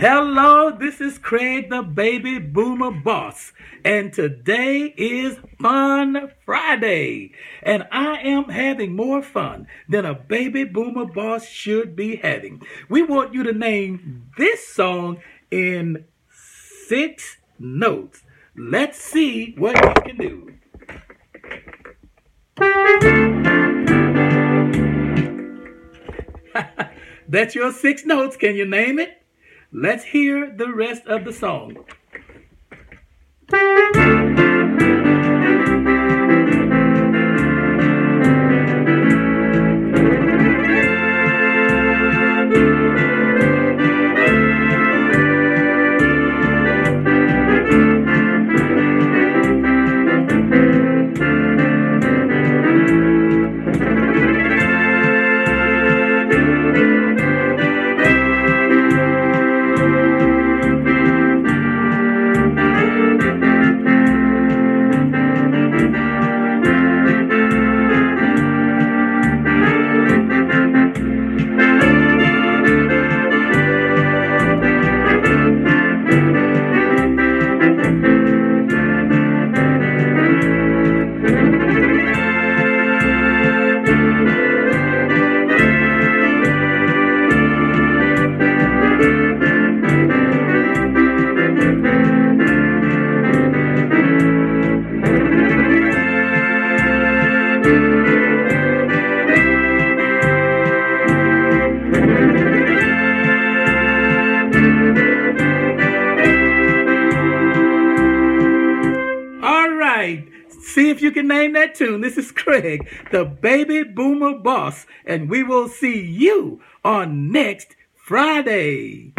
Hello, this is Craig the Baby Boomer Boss, and today is Fun Friday, and I am having more fun than a Baby Boomer Boss should be having. We want you to name this song in six notes. Let's see what you can do. That's your six notes. Can you name it? Let's hear the rest of the song. See if you can name that tune. This is Craig, the baby boomer boss, and we will see you on next Friday.